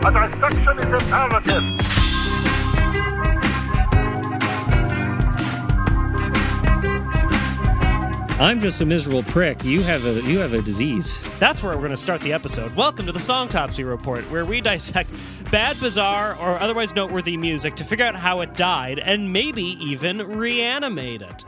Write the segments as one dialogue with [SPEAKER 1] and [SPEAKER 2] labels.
[SPEAKER 1] A dissection is imperative.
[SPEAKER 2] I'm just a miserable prick. You have a you have a disease.
[SPEAKER 3] That's where we're going to start the episode. Welcome to the Songtopsy Report, where we dissect bad, bizarre, or otherwise noteworthy music to figure out how it died and maybe even reanimate it.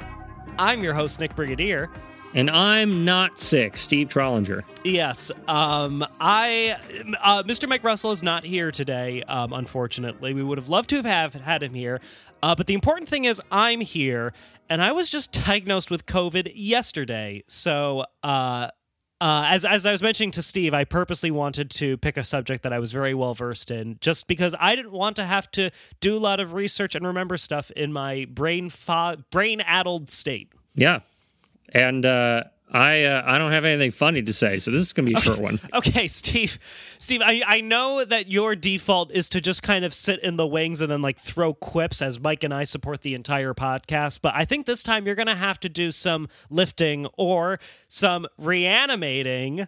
[SPEAKER 3] I'm your host, Nick Brigadier.
[SPEAKER 2] And I'm not sick, Steve Trollinger.
[SPEAKER 3] Yes, um, I, uh, Mr. Mike Russell is not here today. Um, unfortunately, we would have loved to have, had him here, uh, but the important thing is I'm here, and I was just diagnosed with COVID yesterday. So, uh, uh, as as I was mentioning to Steve, I purposely wanted to pick a subject that I was very well versed in, just because I didn't want to have to do a lot of research and remember stuff in my brain fo- brain addled state.
[SPEAKER 2] Yeah, and uh, I uh, I don't have anything funny to say, so this is going to be a short one.
[SPEAKER 3] Okay, Steve. Steve, I, I know that your default is to just kind of sit in the wings and then like throw quips as Mike and I support the entire podcast, but I think this time you're going to have to do some lifting or some reanimating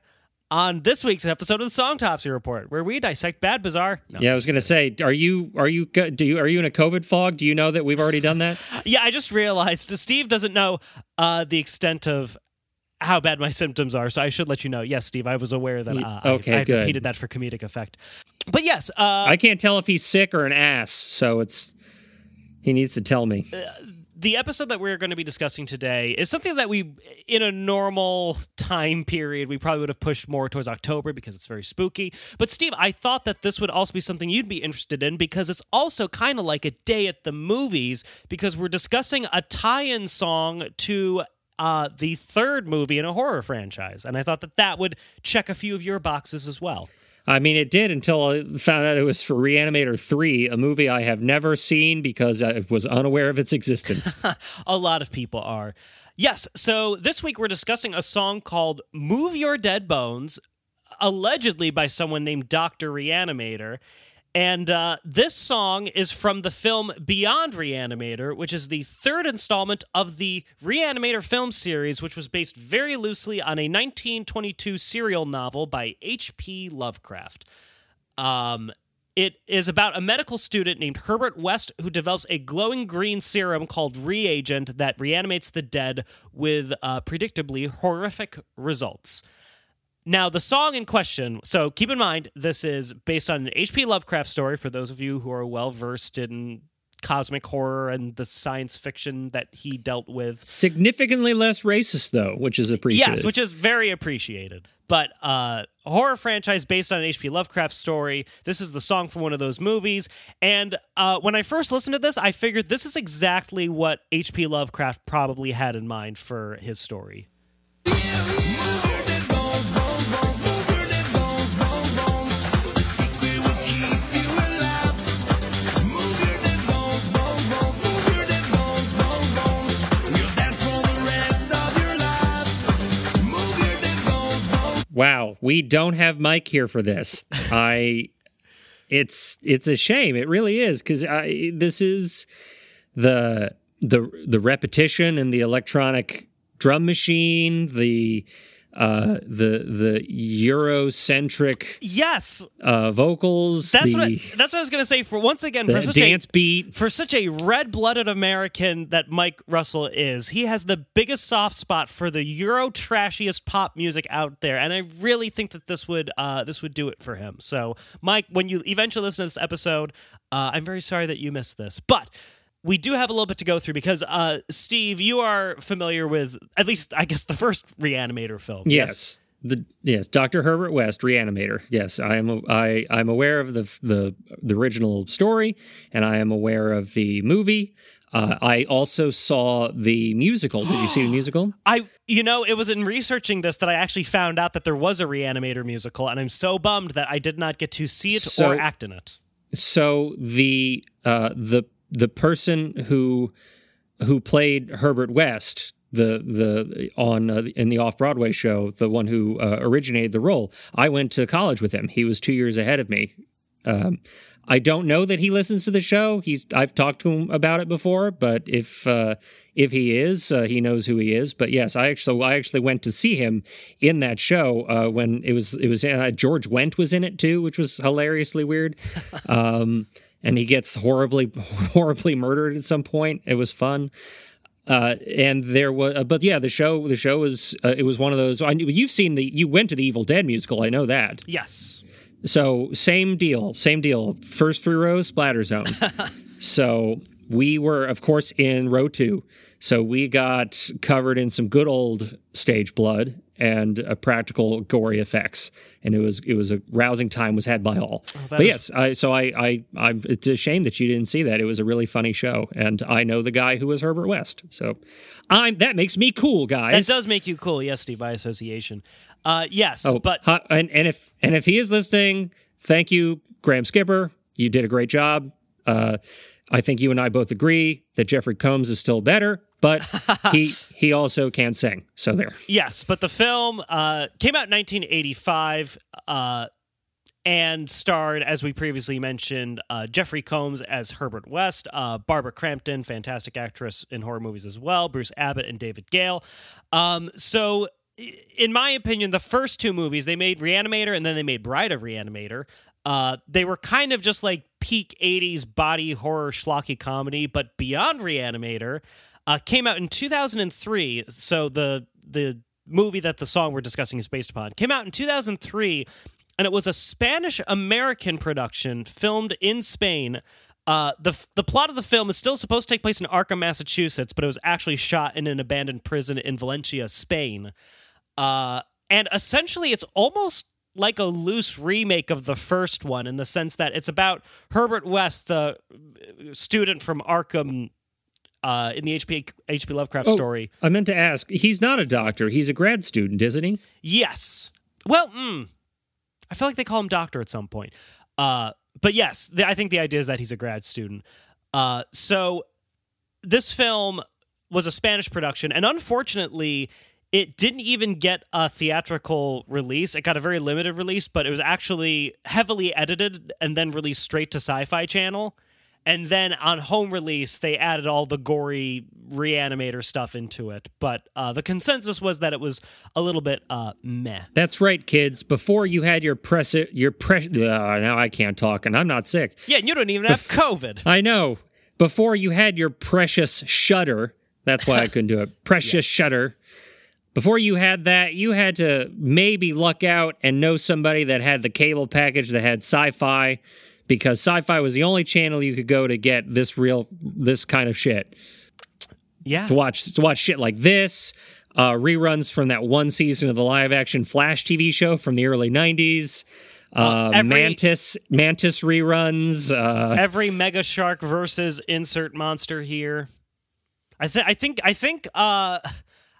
[SPEAKER 3] on this week's episode of the Songtopsy Report, where we dissect bad, bizarre. No,
[SPEAKER 2] yeah, I was going to say, are you are you do you are you in a COVID fog? Do you know that we've already done that?
[SPEAKER 3] yeah, I just realized Steve doesn't know uh, the extent of how bad my symptoms are, so I should let you know. Yes, Steve, I was aware that uh,
[SPEAKER 2] Okay,
[SPEAKER 3] I, I repeated that for comedic effect. But yes, uh,
[SPEAKER 2] I can't tell if he's sick or an ass, so it's he needs to tell me.
[SPEAKER 3] The episode that we're going to be discussing today is something that we, in a normal time period, we probably would have pushed more towards October because it's very spooky. But Steve, I thought that this would also be something you'd be interested in because it's also kind of like a day at the movies because we're discussing a tie-in song to. Uh, the third movie in a horror franchise, and I thought that that would check a few of your boxes as well.
[SPEAKER 2] I mean, it did until I found out it was for Reanimator 3, a movie I have never seen because I was unaware of its existence.
[SPEAKER 3] a lot of people are. Yes, so this week we're discussing a song called Move Your Dead Bones, allegedly by someone named Dr. Reanimator. And uh, this song is from the film Beyond Reanimator, which is the third installment of the Reanimator film series, which was based very loosely on a 1922 serial novel by H.P. Lovecraft. Um, it is about a medical student named Herbert West who develops a glowing green serum called Reagent that reanimates the dead with uh, predictably horrific results. Now, the song in question, so keep in mind, this is based on an H.P. Lovecraft story for those of you who are well versed in cosmic horror and the science fiction that he dealt with.
[SPEAKER 2] Significantly less racist, though, which is appreciated.
[SPEAKER 3] Yes, which is very appreciated. But uh, a horror franchise based on an H.P. Lovecraft story. This is the song from one of those movies. And uh, when I first listened to this, I figured this is exactly what H.P. Lovecraft probably had in mind for his story.
[SPEAKER 2] Wow, we don't have Mike here for this. I, it's it's a shame. It really is because this is the the the repetition and the electronic drum machine, the uh, the the Eurocentric
[SPEAKER 3] yes
[SPEAKER 2] uh, vocals.
[SPEAKER 3] That's
[SPEAKER 2] the,
[SPEAKER 3] what I, that's what I was gonna say. For once again, for such
[SPEAKER 2] dance
[SPEAKER 3] a
[SPEAKER 2] beat.
[SPEAKER 3] for such a red blooded American that Mike Russell is, he has the biggest soft spot for the Euro trashiest pop music out there, and I really think that this would uh, this would do it for him. So, Mike, when you eventually listen to this episode, uh, I'm very sorry that you missed this, but we do have a little bit to go through because uh, Steve, you are familiar with at least, I guess, the first Reanimator film.
[SPEAKER 2] Yes. The yes, Dr. Herbert West, Reanimator. Yes, I am. I I'm aware of the the the original story, and I am aware of the movie. Uh, I also saw the musical. Did you see the musical?
[SPEAKER 3] I, you know, it was in researching this that I actually found out that there was a Reanimator musical, and I'm so bummed that I did not get to see it
[SPEAKER 2] So-
[SPEAKER 3] or act in it.
[SPEAKER 2] So the uh, the the person who who played Herbert West, the the on uh, in the off Broadway show, the one who uh, originated the role, I went to college with him. He was two years ahead of me. Um, I don't know that he listens to the show. He's I've talked to him about it before, but if uh, if he is, uh, he knows who he is. But yes, I actually I actually went to see him in that show uh, when it was it was uh, George Wendt was in it too, which was hilariously weird. Um, and he gets horribly horribly murdered at some point. It was fun. Uh, and there was, uh, but yeah, the show, the show was, uh, it was one of those. I knew you've seen the, you went to the Evil Dead musical. I know that.
[SPEAKER 3] Yes.
[SPEAKER 2] So same deal, same deal. First three rows, splatter zone. so we were, of course, in row two. So we got covered in some good old stage blood and uh, practical gory effects, and it was it was a rousing time was had by all.
[SPEAKER 3] that
[SPEAKER 2] but
[SPEAKER 3] is-
[SPEAKER 2] yes, I, so I I I'm, it's a shame that you didn't see that. It was a really funny show, and I know the guy who was Herbert West, so I'm that makes me cool, guys.
[SPEAKER 3] That does make you cool, yes, Steve, by association. Uh, yes,
[SPEAKER 2] Oh,
[SPEAKER 3] but
[SPEAKER 2] and and if and if he is listening, thank you, Graham Skipper. You did a great job. Uh, I think you and I both agree that Jeffrey Combs is still better, but he he also can sing. So there.
[SPEAKER 3] Yes, but the film uh, came out in 1985 uh, and starred, as we previously mentioned, uh, Jeffrey Combs as Herbert West, uh, Barbara Crampton, fantastic actress in horror movies as well, Bruce Abbott and David Gale. Um, so, in my opinion, the first two movies they made Reanimator and then they made Bride of Reanimator. Uh, they were kind of just like peak 80s body horror schlocky comedy, but Beyond Reanimator uh, came out in 2003. So the the movie that the song we're discussing is based upon came out in 2003, and it was a Spanish American production filmed in Spain. Uh, the the plot of the film is still supposed to take place in Arkham, Massachusetts, but it was actually shot in an abandoned prison in Valencia, Spain. Uh, and essentially, it's almost like a loose remake of the first one in the sense that it's about Herbert West, the student from Arkham uh, in the HP HP Lovecraft
[SPEAKER 2] Oh,
[SPEAKER 3] story.
[SPEAKER 2] I meant to ask. He's not a doctor. He's a grad student, isn't he?
[SPEAKER 3] Yes. Well, mm, I feel like they call him doctor at some point. Uh, but yes, the, I think the idea is that he's a grad student. Uh, so this film was a Spanish production, and unfortunately, it didn't even get a theatrical release. It got a very limited release, but it was actually heavily edited and then released straight to Sci Fi Channel. And then on home release, they added all the gory reanimator stuff into it. But uh, the consensus was that it was a little bit uh, meh.
[SPEAKER 2] That's right, kids. Before you had your press, your press. Uh, now I can't talk, and I'm not sick.
[SPEAKER 3] Yeah, and you don't even have COVID.
[SPEAKER 2] I know. Before you had your precious Shudder. That's why I couldn't do it. Precious Shudder. Before you had that, you had to maybe luck out and know somebody that had the cable package that had sci-fi, because sci-fi was the only channel you could go to get this real, this kind of shit.
[SPEAKER 3] Yeah.
[SPEAKER 2] To watch, to watch shit like this, uh, reruns from that one season of the live-action Flash TV show from the early '90s. Uh,
[SPEAKER 3] every-
[SPEAKER 2] Mantis, Mantis reruns. Uh,
[SPEAKER 3] Every Mega Shark versus insert monster here. I think I think I think uh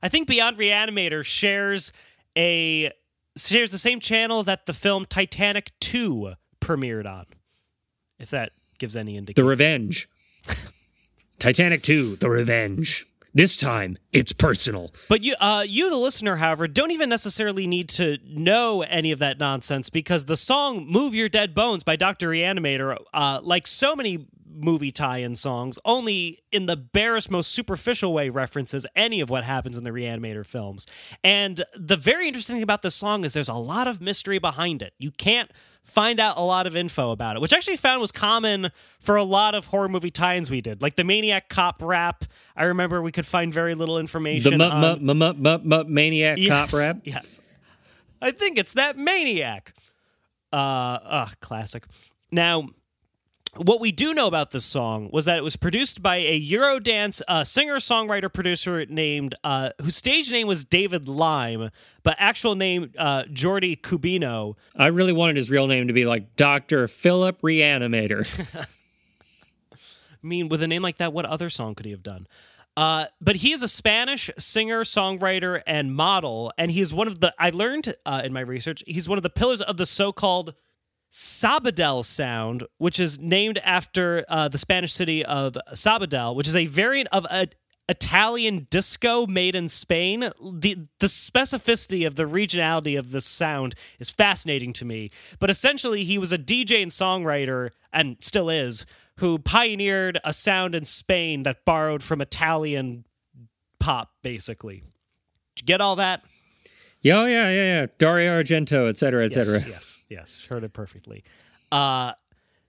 [SPEAKER 3] I think Beyond Reanimator shares a shares the same channel that the film Titanic 2 premiered on. If that gives any indication. The.
[SPEAKER 2] Revenge. Titanic 2, The Revenge. This time, it's personal.
[SPEAKER 3] But you, uh, you, the listener, however, don't even necessarily need to know any of that nonsense because the song "Move Your Dead Bones" by Doctor Reanimator, uh, like so many movie tie-in songs, only in the barest, most superficial way references any of what happens in the Reanimator films. And the very interesting thing about this song is there's a lot of mystery behind it. You can't find out a lot of info about it, which I actually found was common for a lot of horror movie tie-ins we did, like the Maniac Cop rap. I remember we could find very little
[SPEAKER 2] The
[SPEAKER 3] information.
[SPEAKER 2] mu-
[SPEAKER 3] on-
[SPEAKER 2] mu- mu- mu- mu- maniac
[SPEAKER 3] Yes,
[SPEAKER 2] cop rap.
[SPEAKER 3] Yes. I think it's that maniac. Uh, uh classic. Now, what we do know about this song was that it was produced by a Eurodance uh, singer-songwriter producer named uh, whose stage name was David Lime, but actual name uh, Jordi Cubino.
[SPEAKER 2] I really wanted his real name to be like Dr. Philip Reanimator.
[SPEAKER 3] I mean, with a name like that, what other song could he have done? Uh, but he is a Spanish singer, songwriter, and model, and he is one of the. I learned uh, in my research he's one of the pillars of the so-called Sabadell sound, which is named after uh, the Spanish city of Sabadell, which is a variant of a Italian disco made in Spain. The the specificity of the regionality of this sound is fascinating to me. But essentially, he was a DJ and songwriter, and still is, who pioneered a sound in Spain that borrowed from Italian pop, basically. Did you get all that?
[SPEAKER 2] Yeah, oh, yeah, yeah, yeah. Dario Argento, et cetera, et
[SPEAKER 3] Yes,
[SPEAKER 2] cetera.
[SPEAKER 3] yes, yes. Heard it perfectly. Uh,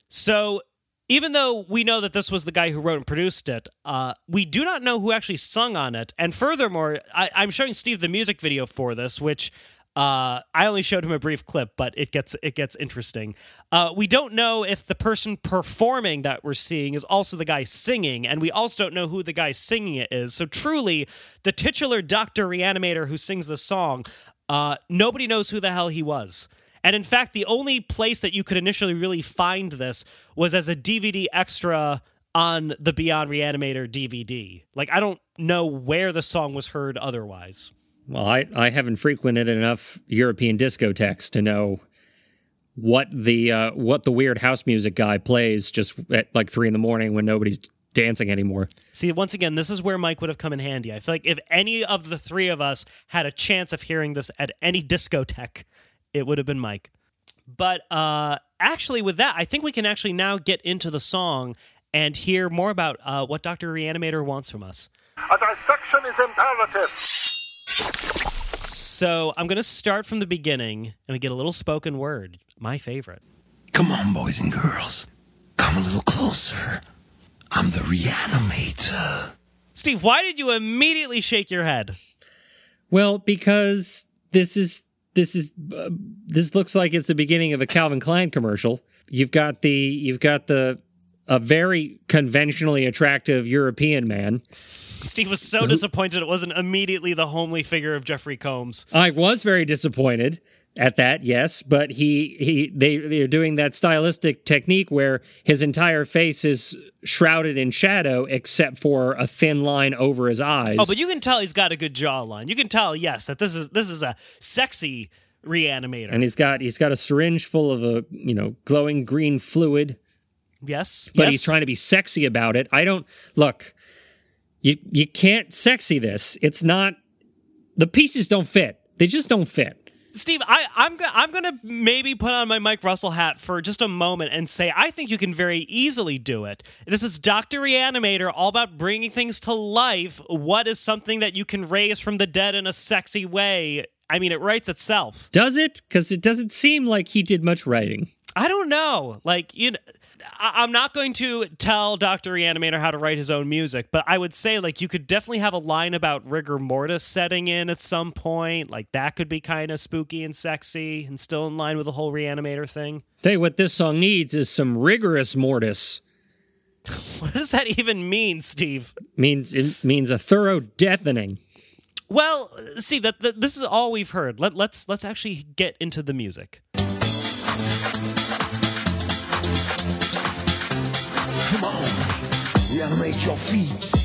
[SPEAKER 3] so even though we know that this was the guy who wrote and produced it, uh, we do not know who actually sung on it. And furthermore, I, I'm showing Steve the music video for this, which uh, I only showed him a brief clip, but it gets it gets interesting. Uh, we don't know if the person performing that we're seeing is also the guy singing, and we also don't know who the guy singing it is. So truly, the titular Doctor Reanimator who sings the song, uh, nobody knows who the hell he was. And in fact, the only place that you could initially really find this was as a DVD extra on the Beyond Reanimator DVD. Like, I don't know where the song was heard otherwise.
[SPEAKER 2] Well, I, I haven't frequented enough European discotheques to know what the uh, what the weird house music guy plays just at like three in the morning when nobody's dancing anymore.
[SPEAKER 3] See, once again, this is where Mike would have come in handy. I feel like if any of the three of us had a chance of hearing this at any discotheque, it would have been Mike. But uh, actually, with that, I think we can actually now get into the song and hear more about uh, what Dr. Reanimator wants from us.
[SPEAKER 1] A dissection is imperative.
[SPEAKER 3] So I'm going to start from the beginning and we get a little spoken word, my favorite.
[SPEAKER 4] Come on, boys and girls. Come a little closer. I'm the reanimator.
[SPEAKER 3] Steve, why did you immediately shake your head?
[SPEAKER 2] Well, because this is this is uh, this looks like it's the beginning of a Calvin Klein commercial. You've got the you've got the a very conventionally attractive European man.
[SPEAKER 3] Steve was so mm-hmm. disappointed it wasn't immediately the homely figure of Jeffrey Combs.
[SPEAKER 2] I was very disappointed at that, yes, but he he they they're doing that stylistic technique where his entire face is shrouded in shadow except for a thin line over his eyes.
[SPEAKER 3] Oh, but you can tell he's got a good jawline. You can tell, yes, that this is this is a sexy reanimator.
[SPEAKER 2] and he's got he's got a syringe full of a, you know, glowing green fluid,
[SPEAKER 3] yes,
[SPEAKER 2] but
[SPEAKER 3] yes.
[SPEAKER 2] he's trying to be sexy about it. I don't look. You you can't sexy this. It's not the pieces don't fit. They just don't fit.
[SPEAKER 3] Steve, I, I'm go- I'm gonna maybe put on my Mike Russell hat for just a moment and say I think you can very easily do it. This is Doctor Reanimator, all about bringing things to life. What is something that you can raise from the dead in a sexy way? I mean, it writes itself.
[SPEAKER 2] Does it? Because it doesn't seem like he did much writing.
[SPEAKER 3] I don't know. Like, you know, I'm not going to tell Dr. Reanimator how to write his own music, but I would say, like, you could definitely have a line about rigor mortis setting in at some point. Like, that could be kind of spooky and sexy and still in line with the whole Reanimator thing.
[SPEAKER 2] Tell you what this song needs is some rigorous mortis.
[SPEAKER 3] What does that even mean, Steve?
[SPEAKER 2] Means it means a thorough deafening.
[SPEAKER 3] Well, Steve, that, that this is all we've heard. Let, let's let's actually get into the music.
[SPEAKER 4] Reanimate your feet.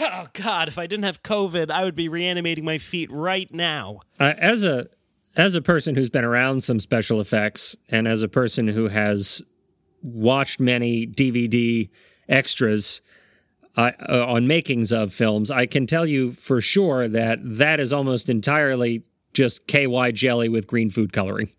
[SPEAKER 3] Oh God, if I didn't have COVID, I would be reanimating my feet right now.
[SPEAKER 2] Uh, as a as a person who's been around some special effects and as a person who has watched many DVD extras uh, on makings of films, I can tell you for sure that that is almost entirely just KY jelly with green food coloring.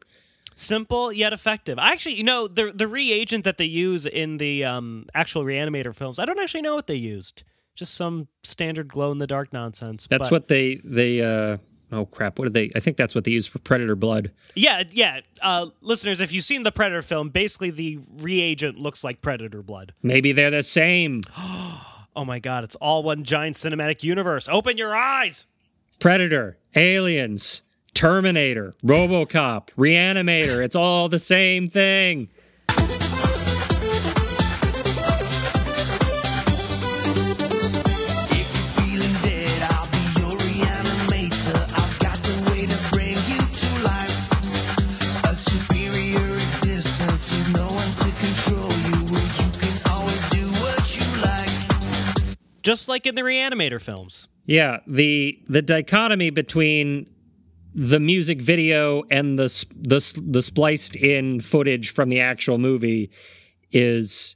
[SPEAKER 3] Simple yet effective. I Actually, you know the the reagent that they use in the um, actual Reanimator films. I don't actually know what they used. Just some standard glow in the dark nonsense.
[SPEAKER 2] That's
[SPEAKER 3] but-
[SPEAKER 2] what they they uh oh crap, what did they I think that's what they use for predator blood.
[SPEAKER 3] Yeah, yeah. Uh, listeners, if you've seen the Predator film, basically the reagent looks like Predator blood.
[SPEAKER 2] Maybe they're the same.
[SPEAKER 3] Oh my God! It's all one giant cinematic universe. Open your eyes.
[SPEAKER 2] Predator, Aliens, Terminator, RoboCop, Reanimator, it's all the same thing.
[SPEAKER 3] Just like in the Reanimator films.
[SPEAKER 2] Yeah, the the dichotomy between the music video and the the the spliced in footage from the actual movie is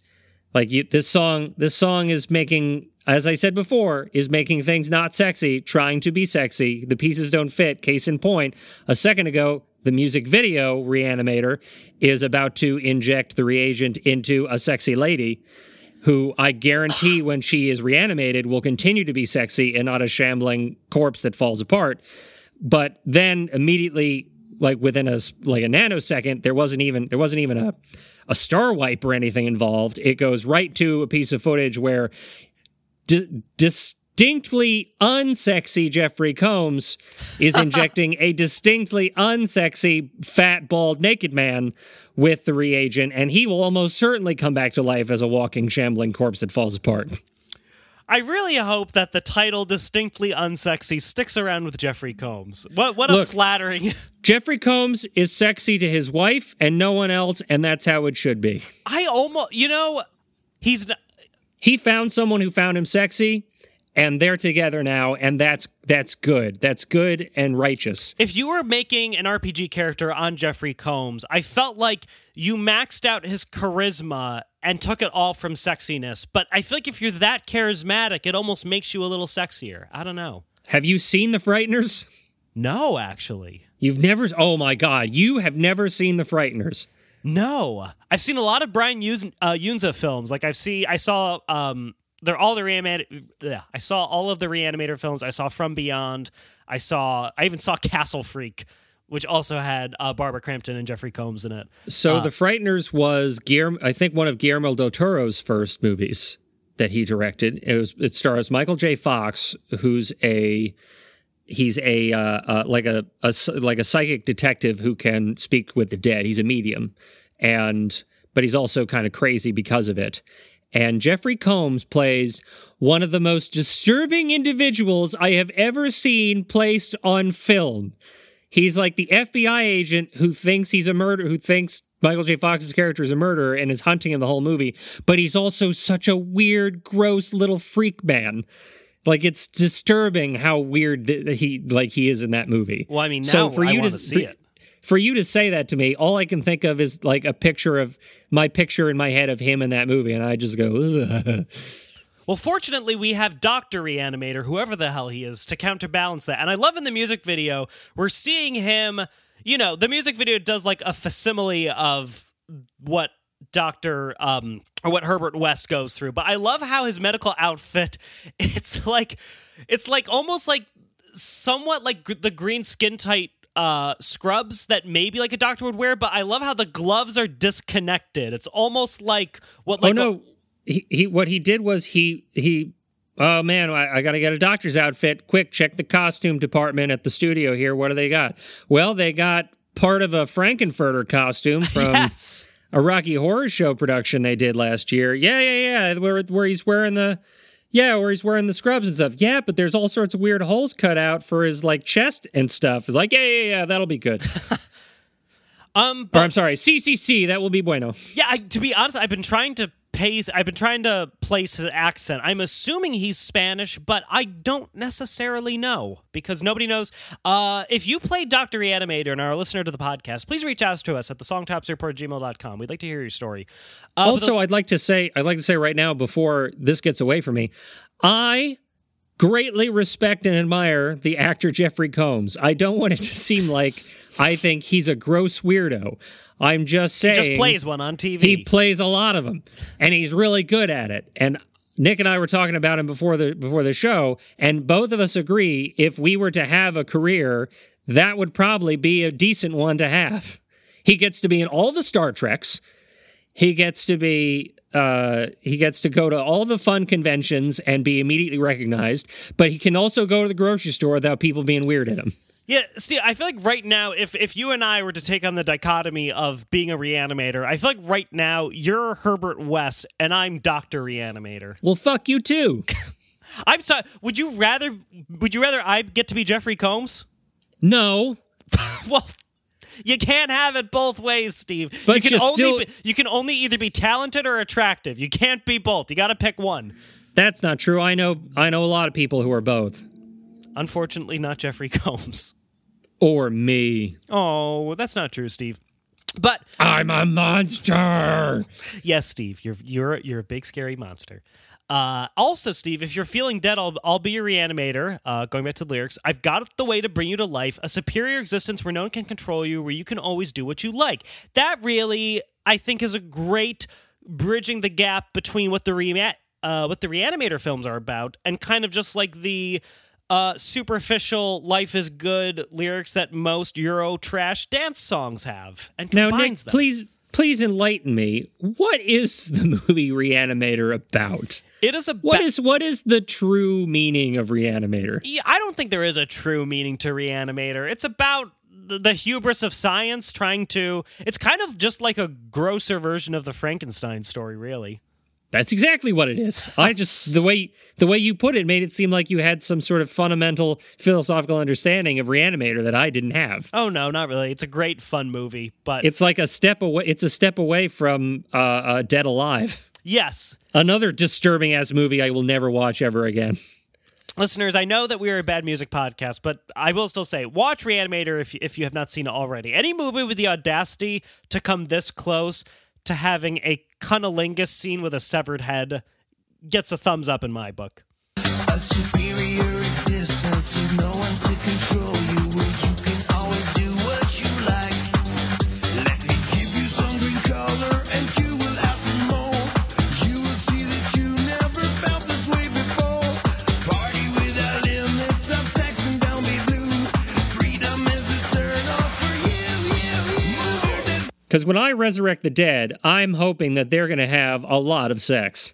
[SPEAKER 2] like you, this song this song is making as I said before, is making things not sexy, trying to be sexy. The pieces don't fit. Case in point, a second ago, the music video reanimator is about to inject the reagent into a sexy lady who I guarantee when she is reanimated will continue to be sexy and not a shambling corpse that falls apart. But then immediately, like within a like a nanosecond, there wasn't even there wasn't even a a star wipe or anything involved. It goes right to a piece of footage where di- distinctly unsexy Jeffrey Combs is injecting a distinctly unsexy fat bald naked man with the reagent and he will almost certainly come back to life as a walking shambling corpse that falls apart.
[SPEAKER 3] I really hope that the title "Distinctly Unsexy" sticks around with Jeffrey Combs. What what a
[SPEAKER 2] Look.
[SPEAKER 3] flattering.
[SPEAKER 2] Jeffrey Combs is sexy to his wife and no one else and that's how it should be.
[SPEAKER 3] I almost, you know, he's. n-
[SPEAKER 2] He found someone who found him sexy and they're together now and that's that's good. That's good and righteous.
[SPEAKER 3] If you were making an RPG character on Jeffrey Combs, I felt like you maxed out his charisma and took it all from sexiness. But I feel like if you're that charismatic, it almost makes you a little sexier. I don't know.
[SPEAKER 2] Have you seen The Frighteners?
[SPEAKER 3] No, actually.
[SPEAKER 2] You've never Oh my god, you have never seen The Frighteners.
[SPEAKER 3] No, I've seen a lot of Brian uh, Yuzna films. Like I've seen, I saw, um, they're all the reanimator. Yeah, I saw all of the Reanimator films. I saw From Beyond. I saw, I even saw Castle Freak, which also had uh, Barbara Crampton and Jeffrey Combs in it.
[SPEAKER 2] So The Frighteners was Guillermo, I think one of Guillermo del Toro's first movies that he directed. It was it stars Michael J. Fox, who's a he's a uh, uh, like a, a like a psychic detective who can speak with the dead. He's a medium, and but he's also kind of crazy because of it. And Jeffrey Combs plays one of the most disturbing individuals I have ever seen placed on film. He's like the FBI agent who thinks he's a murderer, who thinks Michael J. Fox's character is a murderer and is hunting him the whole movie. But he's also such a weird, gross little freak man. Like it's disturbing how weird th- he like he is in that movie.
[SPEAKER 3] Well, I mean, now
[SPEAKER 2] so for
[SPEAKER 3] I
[SPEAKER 2] you to
[SPEAKER 3] see it.
[SPEAKER 2] For you to say that to me, all I can think of is like a picture of my picture in my head of him in that movie, and I just go.
[SPEAKER 3] Well, fortunately, we have Doctor Reanimator, whoever the hell he is, to counterbalance that. And I love in the music video, we're seeing him. You know, the music video does like a facsimile of what Doctor um or what Herbert West goes through. But I love how his medical outfit. It's like, it's like almost like somewhat like the green skin tight uh scrubs that maybe like a doctor would wear but i love how the gloves are disconnected it's almost like what like
[SPEAKER 2] oh no, he, he what he did was he he. Oh man, I, I got to get a doctor's outfit. Quick, check the costume department at the studio here. What do they got? Well, they got part of a Frank-N-Furter costume from
[SPEAKER 3] yes
[SPEAKER 2] a Rocky Horror Show production they did last year. Yeah, yeah, yeah. Where where he's wearing the yeah, where he's wearing the scrubs and stuff. Yeah, but there's all sorts of weird holes cut out for his like chest and stuff. It's like yeah, yeah, yeah. That'll be good.
[SPEAKER 3] um
[SPEAKER 2] or I'm sorry, CCC. That will be bueno.
[SPEAKER 3] Yeah, I, to be honest, I've been trying to I've been trying to place his accent. I'm assuming he's Spanish, but I don't necessarily know because nobody knows. Uh, if you play Doctor Reanimator and are a listener to the podcast, please reach out to us at the songtopsreport gmail.com. We'd like to hear your story. Uh,
[SPEAKER 2] also, I'd like to say, I'd like to say right now before this gets away from me, I greatly respect and admire the actor Jeffrey Combs. I don't want it to seem like I think he's a gross weirdo. I'm just saying
[SPEAKER 3] the, just plays one on TV.
[SPEAKER 2] he plays a lot of them, and he's really good at it. And Nick and I were talking about him before the before the show, and both of us agree if we were to have a career, that would probably be a decent one to have. He gets to be in all the Star Treks. He gets to be uh, he gets to go to all the fun conventions and be immediately recognized, but he can also go to the grocery store without people being weird at him.
[SPEAKER 3] Yeah, see, I feel like right now, if if you and I were to take on the dichotomy of being a reanimator, I feel like right now you're Herbert West and I'm Doctor Reanimator.
[SPEAKER 2] Well, fuck you too.
[SPEAKER 3] I'm sorry. Would you rather? Would you rather I get to be Jeffrey Combs?
[SPEAKER 2] No,
[SPEAKER 3] Well, you can't have it both ways, Steve.
[SPEAKER 2] But
[SPEAKER 3] you can only
[SPEAKER 2] still-
[SPEAKER 3] be, you can only either be talented or attractive. You can't be both. You got to pick one.
[SPEAKER 2] that's not true. I know I know a lot of people who are both.
[SPEAKER 3] Unfortunately, not Jeffrey Combs.
[SPEAKER 2] Or me.
[SPEAKER 3] Oh, that's not true, Steve. But
[SPEAKER 2] I'm a monster.
[SPEAKER 3] yes, Steve, you're you're you're a big scary monster. Uh, also, Steve, if you're feeling dead, I'll, I'll be your reanimator. Uh, going back to the lyrics, I've got the way to bring you to life, a superior existence where no one can control you, where you can always do what you like. That really, I think, is a great bridging the gap between what the re- uh, what the reanimator films are about and kind of just like the uh, superficial "life is good" lyrics that most Euro trash dance songs have, and
[SPEAKER 2] Now,
[SPEAKER 3] combines
[SPEAKER 2] Nick,
[SPEAKER 3] them.
[SPEAKER 2] please, please enlighten me. What is the movie Reanimator about?
[SPEAKER 3] It is a
[SPEAKER 2] What is what is the true meaning of Reanimator?
[SPEAKER 3] Yeah, I don't think there is a true meaning to Reanimator. It's about the hubris of science trying to. It's kind of just like a grosser version of the Frankenstein story, really.
[SPEAKER 2] That's exactly what it is. I just the way the way you put it made it seem like you had some sort of fundamental philosophical understanding of Reanimator that I didn't have.
[SPEAKER 3] Oh no, not really. It's a great fun movie, but
[SPEAKER 2] It's like a step away. It's a step away from uh, uh, Dead Alive.
[SPEAKER 3] yes,
[SPEAKER 2] Another disturbing ass movie I will never watch ever again.
[SPEAKER 3] listeners, I know that we are a bad music podcast, but I will still say watch Reanimator if if you have not seen it already. Any movie with the audacity to come this close to having a cunnilingus scene with a severed head gets a thumbs up in my book.
[SPEAKER 2] Because when I resurrect the dead, I'm hoping that they're going to have a lot of sex.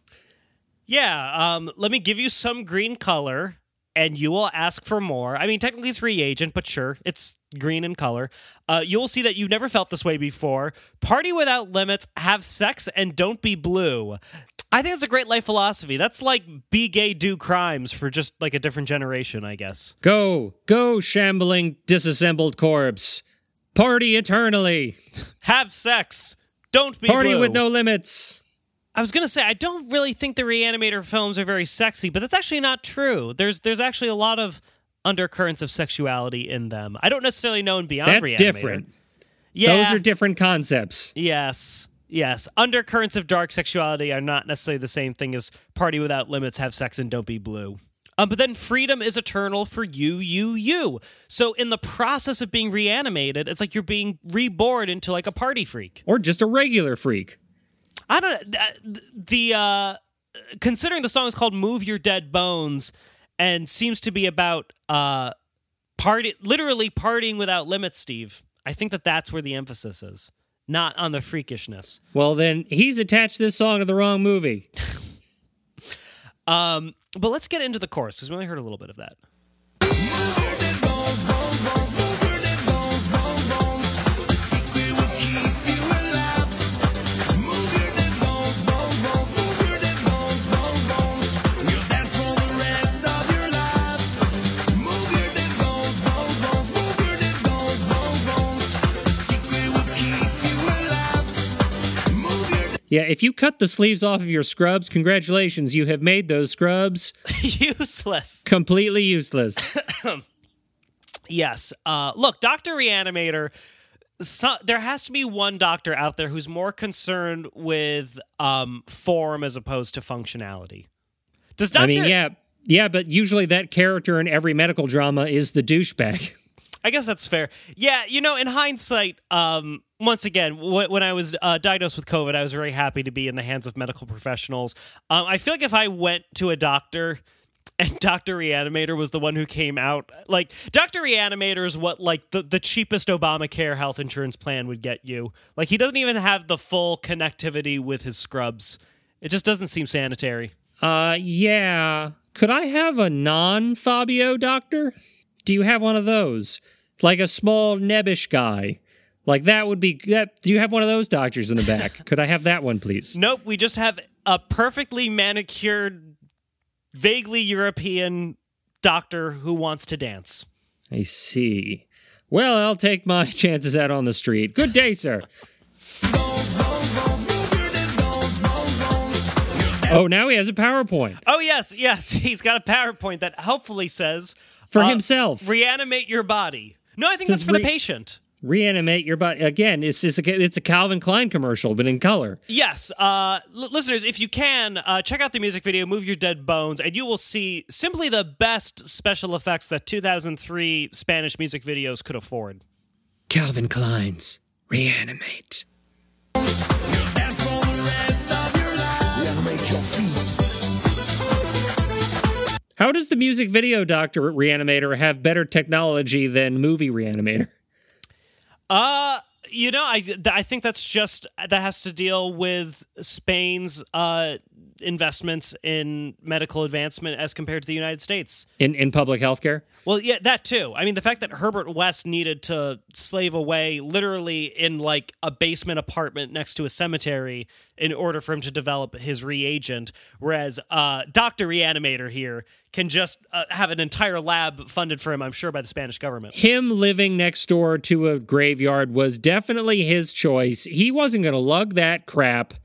[SPEAKER 3] Yeah, um, let me give you some green color, and you will ask for more. I mean, technically it's reagent, but sure, it's green in color. Uh, you will see that you've never felt this way before. Party without limits, have sex, and don't be blue. I think it's a great life philosophy. That's like be gay, do crimes for just like a different generation, I guess.
[SPEAKER 2] Go, go, shambling, disassembled corpse. Party eternally.
[SPEAKER 3] Have sex, don't be
[SPEAKER 2] Party
[SPEAKER 3] blue.
[SPEAKER 2] with no limits.
[SPEAKER 3] I was gonna say I don't really think the Reanimator films are very sexy, but that's actually not true. There's there's actually a lot of undercurrents of sexuality in them. I don't necessarily know in Beyond
[SPEAKER 2] That's
[SPEAKER 3] Reanimator.
[SPEAKER 2] different.
[SPEAKER 3] Yeah,
[SPEAKER 2] Those are different concepts.
[SPEAKER 3] yes, yes. Undercurrents of dark sexuality are not necessarily the same thing as Party Without Limits, Have Sex and Don't Be Blue. Um, but then freedom is eternal for you, you, you. So in the process of being reanimated, it's like you're being reborn into like a party freak.
[SPEAKER 2] Or just a regular freak.
[SPEAKER 3] I don't know. The uh, considering the song is called "Move Your Dead Bones" and seems to be about uh, party, literally partying without limits. Steve, I think that that's where the emphasis is, not on the freakishness.
[SPEAKER 2] Well, then he's attached this song to the wrong movie.
[SPEAKER 3] Um, but let's get into the chorus because we only heard a little bit of that.
[SPEAKER 2] Yeah, if you cut the sleeves off of your scrubs, congratulations, you have made those scrubs
[SPEAKER 3] Useless.
[SPEAKER 2] completely useless.
[SPEAKER 3] Yes. Uh, look, Doctor Reanimator. So, there has to be one doctor out there who's more concerned with um, form as opposed to functionality. Does Doctor?
[SPEAKER 2] I mean, yeah, yeah, but usually that character in every medical drama is the douchebag.
[SPEAKER 3] I guess that's fair. Yeah, you know, in hindsight, um, once again, when I was uh, diagnosed with COVID, I was very happy to be in the hands of medical professionals. Um, I feel like if I went to a doctor and Dr. Reanimator was the one who came out, like, Dr. Reanimator is what, like, the, the cheapest Obamacare health insurance plan would get you. Like, he doesn't even have the full connectivity with his scrubs. It just doesn't seem sanitary.
[SPEAKER 2] Uh, yeah. Could I have a non Fabio doctor? Do you have one of those? Like a small nebbish guy. Like that would be that do you have one of those doctors in the back? Could I have that one, please?
[SPEAKER 3] Nope, we just have a perfectly manicured, vaguely European doctor who wants to dance.
[SPEAKER 2] I see. Well, I'll take my chances out on the street. Good day, sir. Oh, now he has a PowerPoint
[SPEAKER 3] Oh yes, yes, he's got a PowerPoint that helpfully says
[SPEAKER 2] for
[SPEAKER 3] uh,
[SPEAKER 2] himself.
[SPEAKER 3] reanimate your body. No, I think that's
[SPEAKER 2] Says
[SPEAKER 3] for the patient.
[SPEAKER 2] reanimate your body again. It's it's a, it's a Calvin Klein commercial, but in color.
[SPEAKER 3] Yes, uh, l- listeners, if you can, uh, check out the music video "Move Your Dead Bones," and you will see simply the best special effects that 2003 Spanish music videos could afford.
[SPEAKER 2] Calvin Klein's reanimate.
[SPEAKER 4] And for the rest of your life, reanimate your feet.
[SPEAKER 2] How does the music video Doctor Reanimator have better technology than movie Reanimator?
[SPEAKER 3] Uh, you know, I, I think that's just that has to deal with Spain's uh, investments in medical advancement as compared to the United States.
[SPEAKER 2] In in public health care?
[SPEAKER 3] Well, yeah, that too. I mean, the fact that Herbert West needed to slave away literally in like a basement apartment next to a cemetery in order for him to develop his reagent, whereas uh, Dr. Reanimator here can just uh, have an entire lab funded for him, I'm sure, by the Spanish government.
[SPEAKER 2] Him living next door to a graveyard was definitely his choice. He wasn't going to lug that crap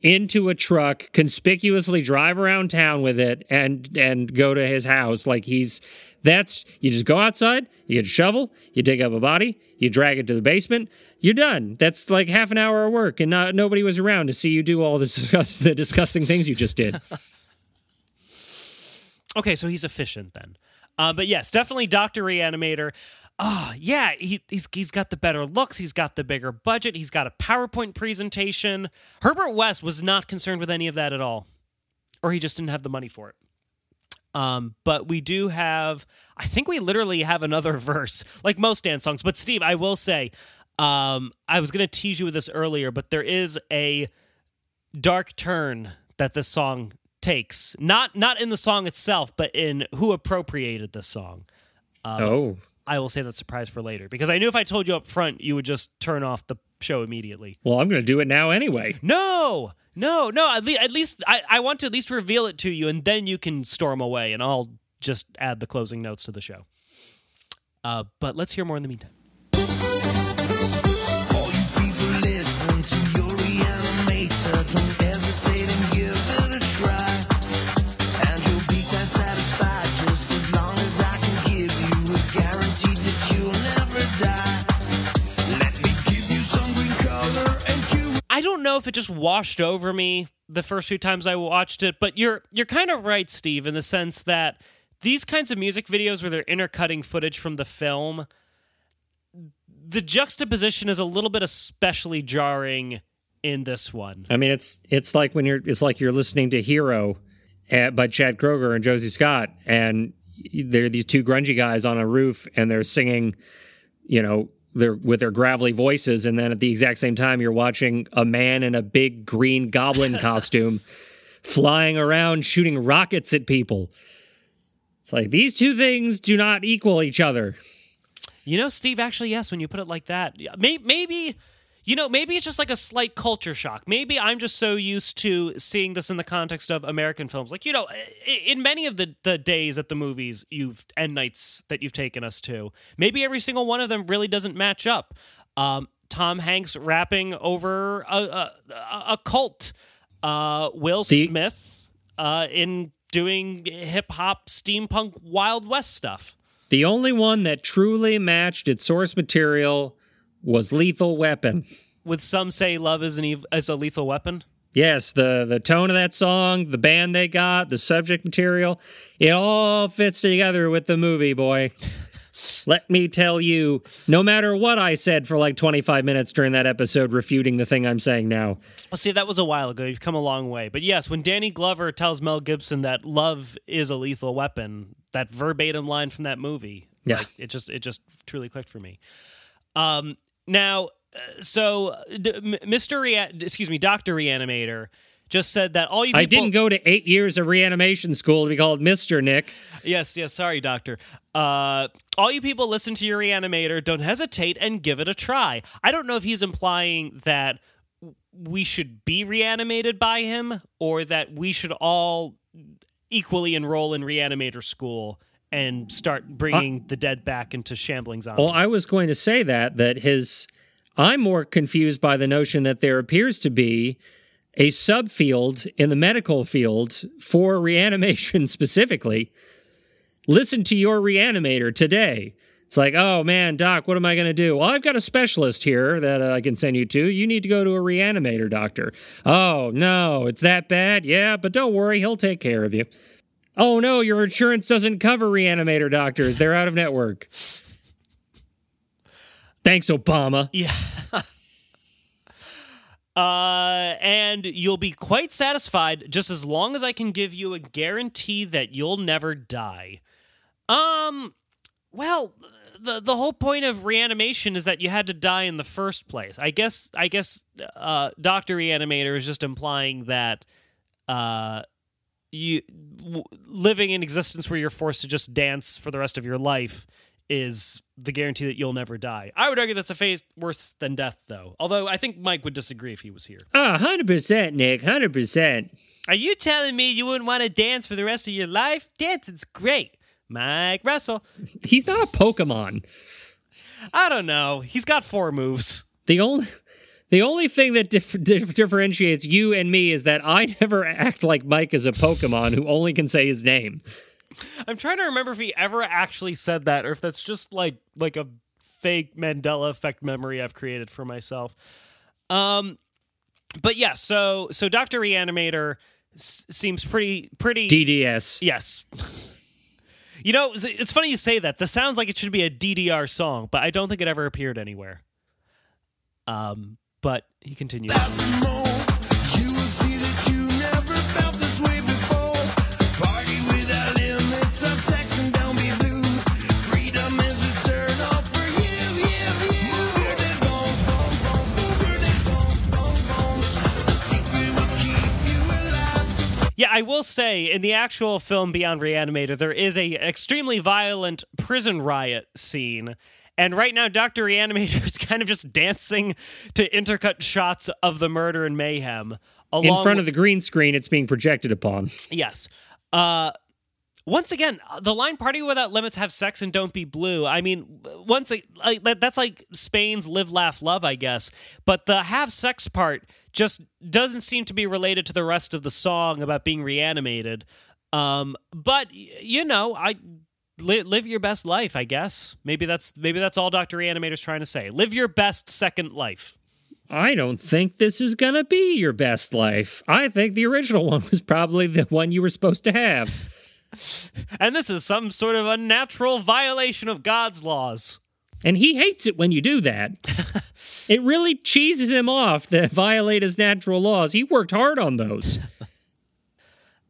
[SPEAKER 2] into a truck, conspicuously drive around town with it, and and go to his house like he's. That's you just go outside, you get a shovel, you dig up a body, you drag it to the basement, you're done. That's like half an hour of work, and not, nobody was around to see you do all the, disgust, the disgusting things you just did.
[SPEAKER 3] Okay, so he's efficient then. Uh, but yes, definitely Doctor Reanimator. Ah, yeah, he, he's he's got the better looks. He's got the bigger budget. He's got a PowerPoint presentation. Herbert West was not concerned with any of that at all, or he just didn't have the money for it. Um, but we do have. I think we literally have another verse, like most dance songs. But Steve, I will say, um, I was going to tease you with this earlier, but there is a dark turn that this song takes. Not not in the song itself, but in who appropriated the song.
[SPEAKER 2] oh,
[SPEAKER 3] I will say that surprise for later because I knew if I told you up front, you would just turn off the show immediately.
[SPEAKER 2] well, I'm going to do it now anyway.
[SPEAKER 3] No, no, no. At, le- at least I, I want to at least reveal it to you, and then you can storm away, and I'll just add the closing notes to the show. Uh, but let's hear more in the meantime. Know if it just washed over me the first few times I watched it, but you're you're kind of right, Steve, in the sense that these kinds of music videos where they're intercutting footage from the film, the juxtaposition is a little bit especially jarring in this one.
[SPEAKER 2] I mean, it's it's like when you're it's like you're listening to Hero uh, by Chad Kroeger and Josey Scott, and there are these two grungy guys on a roof, and they're singing, you know, they're with their gravelly voices, and then at the exact same time, you're watching a man in a big green goblin costume flying around shooting rockets at people. It's like these two things do not equal each other.
[SPEAKER 3] You know, Steve, actually, yes, when you put it like that, maybe, you know, maybe it's just like a slight culture shock. Maybe I'm just so used to seeing this in the context of American films. Like, you know, in many of the, the days at the movies you've and nights that you've taken us to, maybe every single one of them really doesn't match up. Um, Tom Hanks rapping over a, a, a- cult, uh, Will
[SPEAKER 2] The-
[SPEAKER 3] Smith uh, in doing hip hop, steampunk, Wild West stuff.
[SPEAKER 2] The only one that truly matched its source material was Lethal Weapon.
[SPEAKER 3] Would some say love is an ev- is a lethal weapon?
[SPEAKER 2] Yes, the the tone of that song, the band they got, the subject material, it all fits together with the movie, boy. Let me tell you, no matter what I said for like 25 minutes during that episode refuting the thing I'm saying now.
[SPEAKER 3] Well, see, that was a while ago. You've come a long way. But yes, when Danny Glover tells Mel Gibson that love is a lethal weapon, that verbatim line from that movie,
[SPEAKER 2] Yeah.
[SPEAKER 3] like, it just it just truly clicked for me. Um, now, uh, so Mr. Rea- excuse me, Doctor Reanimator just said that all you people
[SPEAKER 2] I didn't go to 8 years of reanimation school to be called Mr. Nick.
[SPEAKER 3] Yes, yes. Sorry, doctor. Uh, all you people listen to your reanimator. Don't hesitate and give it a try. I don't know if he's implying that we should be reanimated by him or that we should all equally enroll in reanimator school and start bringing the dead back into shambling zombies.
[SPEAKER 2] Well, I was going to say that that his I'm more confused by the notion that there appears to be a subfield in the medical field for reanimation specifically. Listen to your reanimator today. It's like, oh man, doc, what am I going to do? Well, I've got a specialist here that uh, I can send you to. You need to go to a reanimator doctor. Oh, no, it's that bad? Yeah, but don't worry, he'll take care of you. Oh no, your insurance doesn't cover reanimator doctors. They're out of network. Thanks, Obama.
[SPEAKER 3] Yeah. Uh, and you'll be quite satisfied just as long as I can give you a guarantee that you'll never die. Um, well, the the whole point of reanimation is that you had to die in the first place. I guess I guess uh, Doctor Reanimator is just implying that uh, you w- living in existence where you're forced to just dance for the rest of your life is the guarantee that you'll never die. I would argue that's a phase worse than death, though. Although I think Mike would disagree if he was here.
[SPEAKER 2] Ah, 100%, Nick, 100%.
[SPEAKER 3] Are you telling me you wouldn't want to dance for the rest of your life? Dancing's great. Mike Russell.
[SPEAKER 2] He's not a Pokemon.
[SPEAKER 3] I don't know. He's got four moves.
[SPEAKER 2] The only. The only thing that dif- dif- differentiates you and me is that I never act like Mike is a Pokemon who only can say his name.
[SPEAKER 3] I'm trying to remember if he ever actually said that or if that's just like like a fake Mandela effect memory I've created for myself. Um but yeah, so so Dr. Reanimator s- seems pretty pretty
[SPEAKER 2] DDR.
[SPEAKER 3] Yes. You know, it's- it's funny you say that. This sounds like it should be a DDR song, but I don't think it ever appeared anywhere. Um, but he continues. Yeah, I will say in the actual film Beyond Reanimator, there is a extremely violent prison riot scene. And right now, Dr. Reanimator is kind of just dancing to intercut shots of the murder and mayhem.
[SPEAKER 2] In front of the green screen, it's being projected upon.
[SPEAKER 3] Yes. Uh once again, the line "Party without limits, have sex and don't be blue." I mean, once like that's like Spain's "Live, Laugh, Love," I guess. But the "have sex" part just doesn't seem to be related to the rest of the song about being reanimated. Um, but you know, I li- live your best life. I guess maybe that's maybe that's all Doctor Reanimator's trying to say. Live your best second life.
[SPEAKER 2] I don't think this is gonna be your best life. I think the original one was probably the one you were supposed to have.
[SPEAKER 3] And this is some sort of unnatural violation of God's laws.
[SPEAKER 2] And he hates it when you do that. it really cheeses him off to violate his natural laws. He worked hard on those.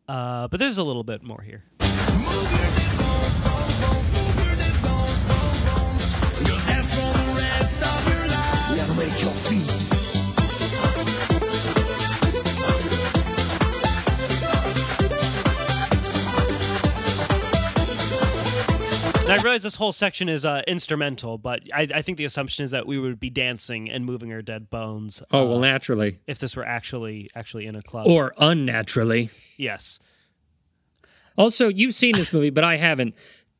[SPEAKER 3] Uh, but there's a little bit more here. And I realize this whole section is uh, instrumental, but I, I think the assumption is that we would be dancing and moving our dead bones
[SPEAKER 2] Oh, well, naturally.
[SPEAKER 3] if this were actually actually in a club.
[SPEAKER 2] Or unnaturally.
[SPEAKER 3] yes,
[SPEAKER 2] Also, you've seen this movie, but I haven't.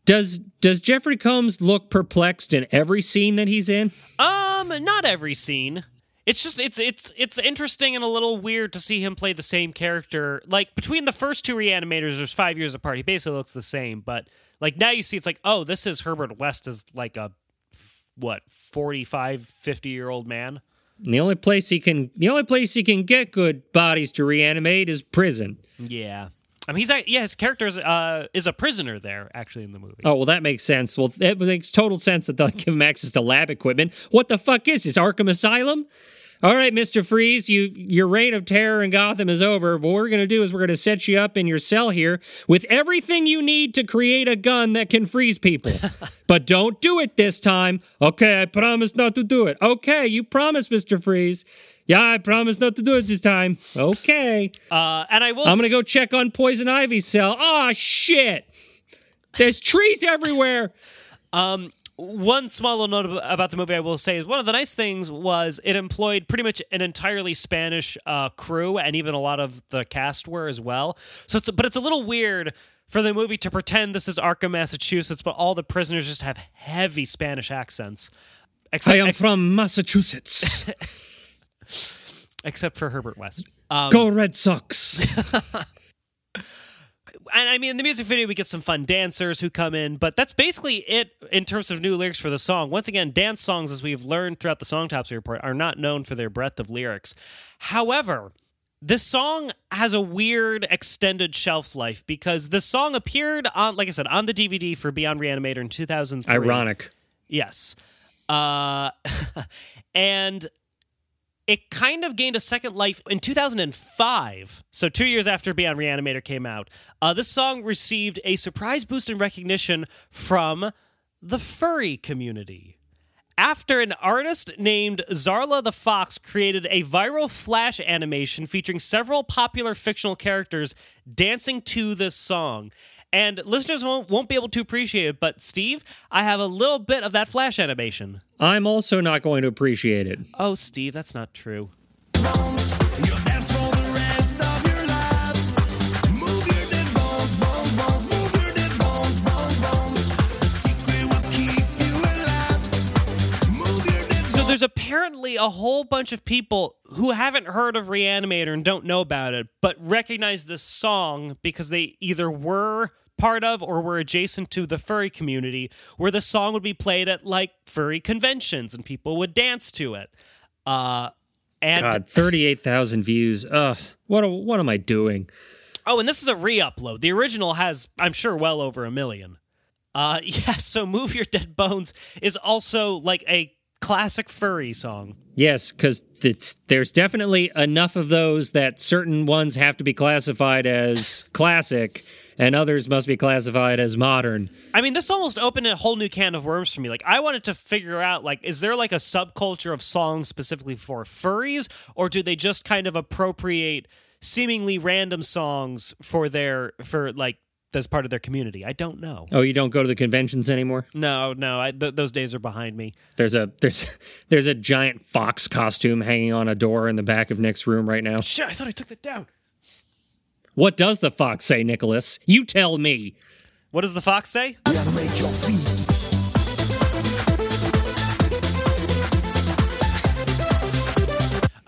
[SPEAKER 2] Does does Jeffrey Combs look perplexed in every scene that he's in?
[SPEAKER 3] um, not every scene. It's just it's it's it's interesting and a little weird to see him play the same character. Like between the first two reanimators, there's five years apart. He basically looks the same, but like now you see, it's like oh, this is Herbert West as like a what 45, 50 year old man.
[SPEAKER 2] And the only place he can the only place he can get good bodies to reanimate is prison.
[SPEAKER 3] Yeah. I mean, he's yeah, his character is, uh, is a prisoner there actually in the movie.
[SPEAKER 2] Oh well, that makes sense. Well, it makes total sense that they'll give him access to lab equipment. What the fuck is this? Arkham Asylum? All right, Mister Freeze, you your reign of terror in Gotham is over. What we're gonna do is we're gonna set you up in your cell here with everything you need to create a gun that can freeze people. but don't do it this time. Okay, I promise not to do it. Okay, you promise, Mister Freeze. Yeah, I promise not to do it this time. Okay.
[SPEAKER 3] Uh, and I will.
[SPEAKER 2] I'm gonna go check on Poison Ivy's cell. Oh shit! There's trees everywhere.
[SPEAKER 3] One small little note about the movie I will say is one of the nice things was it employed pretty much an entirely Spanish uh, crew, and even a lot of the cast were as well. So, it's but it's a little weird for the movie to pretend this is Arkham, Massachusetts, but all the prisoners just have heavy Spanish accents. Except,
[SPEAKER 2] I am
[SPEAKER 3] ex-
[SPEAKER 2] from Massachusetts.
[SPEAKER 3] except for Herbert West. Um,
[SPEAKER 2] Go Red Sox.
[SPEAKER 3] and I mean, in the music video, we get some fun dancers who come in, but that's basically it in terms of new lyrics for the song. Once again, dance songs, as we've learned throughout the Songtopsy report, are not known for their breadth of lyrics. However, this song has a weird extended shelf life because the song appeared on, like I said, on the DVD for Beyond Reanimator in 2003.
[SPEAKER 2] Ironic.
[SPEAKER 3] Yes. Uh, and it kind of gained a second life in 2005. So, two years after Beyond Reanimator came out. Uh, this song received a surprise boost in recognition from the furry community. After an artist named Zarla the Fox created a viral flash animation featuring several popular fictional characters dancing to this song. And listeners won't, won't be able to appreciate it, but Steve, I have a little bit of that flash animation.
[SPEAKER 2] I'm also not going to appreciate it.
[SPEAKER 3] Oh, Steve, that's not true. There's apparently a whole bunch of people who haven't heard of Reanimator and don't know about it, but recognize this song because they either were part of or were adjacent to the furry community, where the song would be played at like furry conventions and people would dance to it. Uh, and
[SPEAKER 2] God, 38,000 views. Ugh, what, what am I doing?
[SPEAKER 3] Oh, and this is a re-upload. The original has, I'm sure, well over a million. Uh, yeah. So, "Move Your Dead Bones" is also like a classic furry song.
[SPEAKER 2] Yes, because it's there's definitely enough of those that certain ones have to be classified as classic and others must be classified as modern.
[SPEAKER 3] I mean, this almost opened a whole new can of worms for me. Like, I wanted to figure out, like, is there like a subculture of songs specifically for furries, or do they just kind of appropriate seemingly random songs for their for like as part of their community? I don't know.
[SPEAKER 2] Oh, you don't go to the conventions anymore?
[SPEAKER 3] No, no, I, th- those days are behind me.
[SPEAKER 2] There's a there's there's a giant fox costume hanging on a door in the back of Nick's room right now.
[SPEAKER 3] Shit, I thought I took that down.
[SPEAKER 2] What does the fox say, Nicholas? You tell me.
[SPEAKER 3] What does the fox say?
[SPEAKER 4] Reanimate your feet.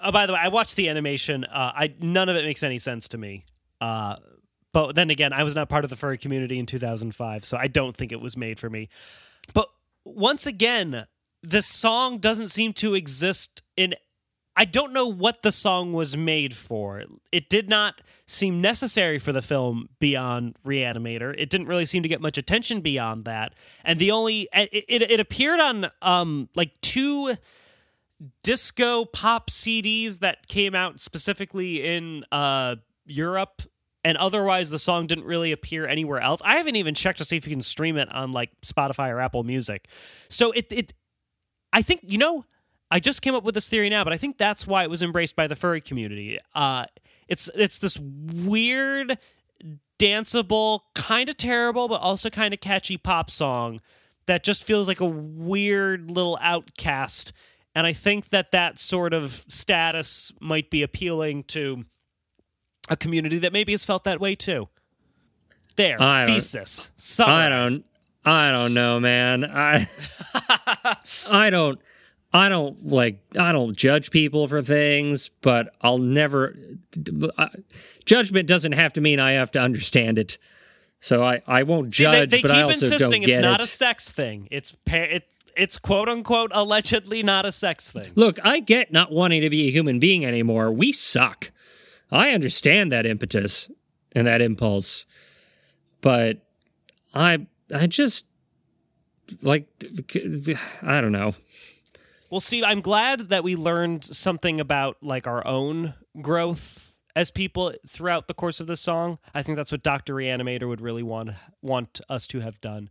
[SPEAKER 3] Oh, by the way, I watched the animation. Uh, I none of it makes any sense to me. Uh, but then again, I was not part of the furry community in 2005, so I don't think it was made for me. But once again, this song doesn't seem to exist in. I don't know what the song was made for. It did not seem necessary for the film beyond Reanimator. It didn't really seem to get much attention beyond that. And the only it, it, it appeared on um like two disco pop CDs that came out specifically in uh, Europe, and otherwise the song didn't really appear anywhere else. I haven't even checked to see if you can stream it on like Spotify or Apple Music. So it it, I think you know, I just came up with this theory now, but I think that's why it was embraced by the furry community. Uh, it's it's this weird, danceable, kind of terrible, but also kind of catchy pop song that just feels like a weird little outcast. And I think that that sort of status might be appealing to a community that maybe has felt that way too. There,
[SPEAKER 2] I
[SPEAKER 3] thesis.
[SPEAKER 2] I don't I don't know, man. I I don't I don't like I don't judge people for things, but I'll never uh, judgment doesn't have to mean I have to understand it. So I I won't
[SPEAKER 3] See, they,
[SPEAKER 2] judge,
[SPEAKER 3] they
[SPEAKER 2] but
[SPEAKER 3] keep
[SPEAKER 2] I also
[SPEAKER 3] insisting
[SPEAKER 2] don't
[SPEAKER 3] it's not
[SPEAKER 2] it.
[SPEAKER 3] a sex thing. It's pa- it, it's quote unquote allegedly not a sex thing.
[SPEAKER 2] Look, I get not wanting to be a human being anymore. We suck. I understand that impetus and that impulse. But I I just like I don't know.
[SPEAKER 3] Well, Steve, I'm glad that we learned something about like our own growth as people throughout the course of this song. I think that's what Doctor Reanimator would really want want us to have done.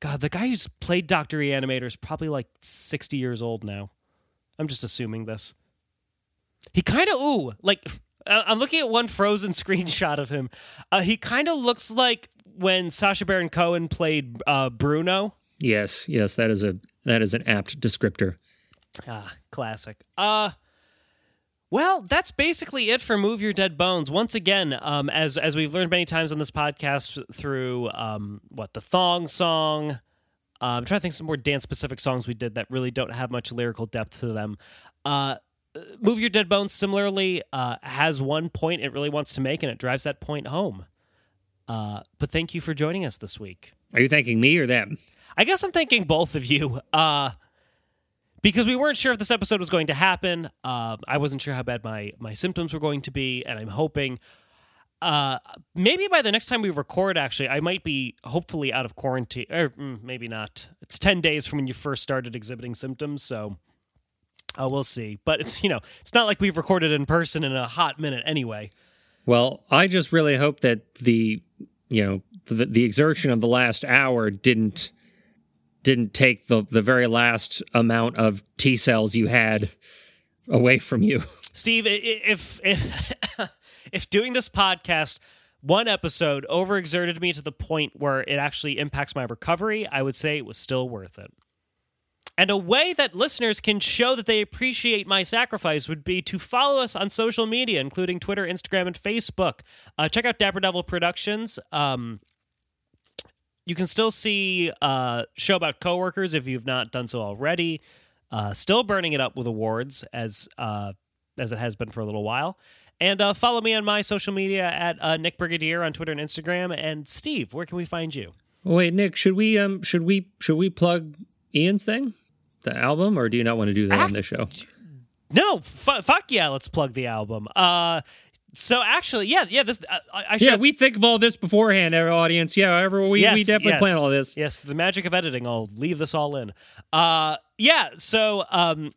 [SPEAKER 3] God, the guy who's played Doctor Reanimator is probably like 60 years old now. I'm just assuming this. He kind of ooh like I'm looking at one frozen screenshot of him. Uh, he kind of looks like when Sacha Baron Cohen played uh, Bruno.
[SPEAKER 2] Yes, yes, that is a that is an apt descriptor.
[SPEAKER 3] Ah, classic. Uh well, that's basically it for Move Your Dead Bones. Once again, um, as as we've learned many times on this podcast through um, what the thong song. Uh, I'm trying to think of some more dance specific songs we did that really don't have much lyrical depth to them. Uh, Move Your Dead Bones similarly uh, has one point it really wants to make, and it drives that point home. Uh, but thank you for joining us this week.
[SPEAKER 2] Are you thanking me or them?
[SPEAKER 3] I guess I'm thanking both of you uh, because we weren't sure if this episode was going to happen. Uh, I wasn't sure how bad my my symptoms were going to be, and I'm hoping uh, maybe by the next time we record, actually, I might be hopefully out of quarantine, or mm, maybe not. It's ten days from when you first started exhibiting symptoms, so. Uh, we'll see, but it's you know it's not like we've recorded in person in a hot minute anyway.
[SPEAKER 2] Well, I just really hope that the you know the, the exertion of the last hour didn't didn't take the the very last amount of T cells you had away from you.
[SPEAKER 3] Steve, if if if doing this podcast one episode overexerted me to the point where it actually impacts my recovery, I would say it was still worth it. And a way that listeners can show that they appreciate my sacrifice would be to follow us on social media, including Twitter, Instagram, and Facebook. Uh, check out Dapper Devil Productions. Um, you can still see uh, show about coworkers if you've not done so already. Uh, still burning it up with awards as uh, as it has been for a little while. And uh, follow me on my social media at uh, Nick Brigadier on Twitter and Instagram. And Steve, where can we find you?
[SPEAKER 2] Wait, Nick, should we um should we should we plug Ian's thing, the album, or do you not want to do that on this show?
[SPEAKER 3] No, fu fuck yeah, let's plug the album. Uh, so actually, yeah, yeah, this I, I I should.
[SPEAKER 2] Yeah, we think of all this beforehand, our audience. Yeah, ever we
[SPEAKER 3] Yes,
[SPEAKER 2] we definitely
[SPEAKER 3] yes.
[SPEAKER 2] plan all this.
[SPEAKER 3] Yes, the magic of editing. I'll leave this all in. Uh, yeah. So, um,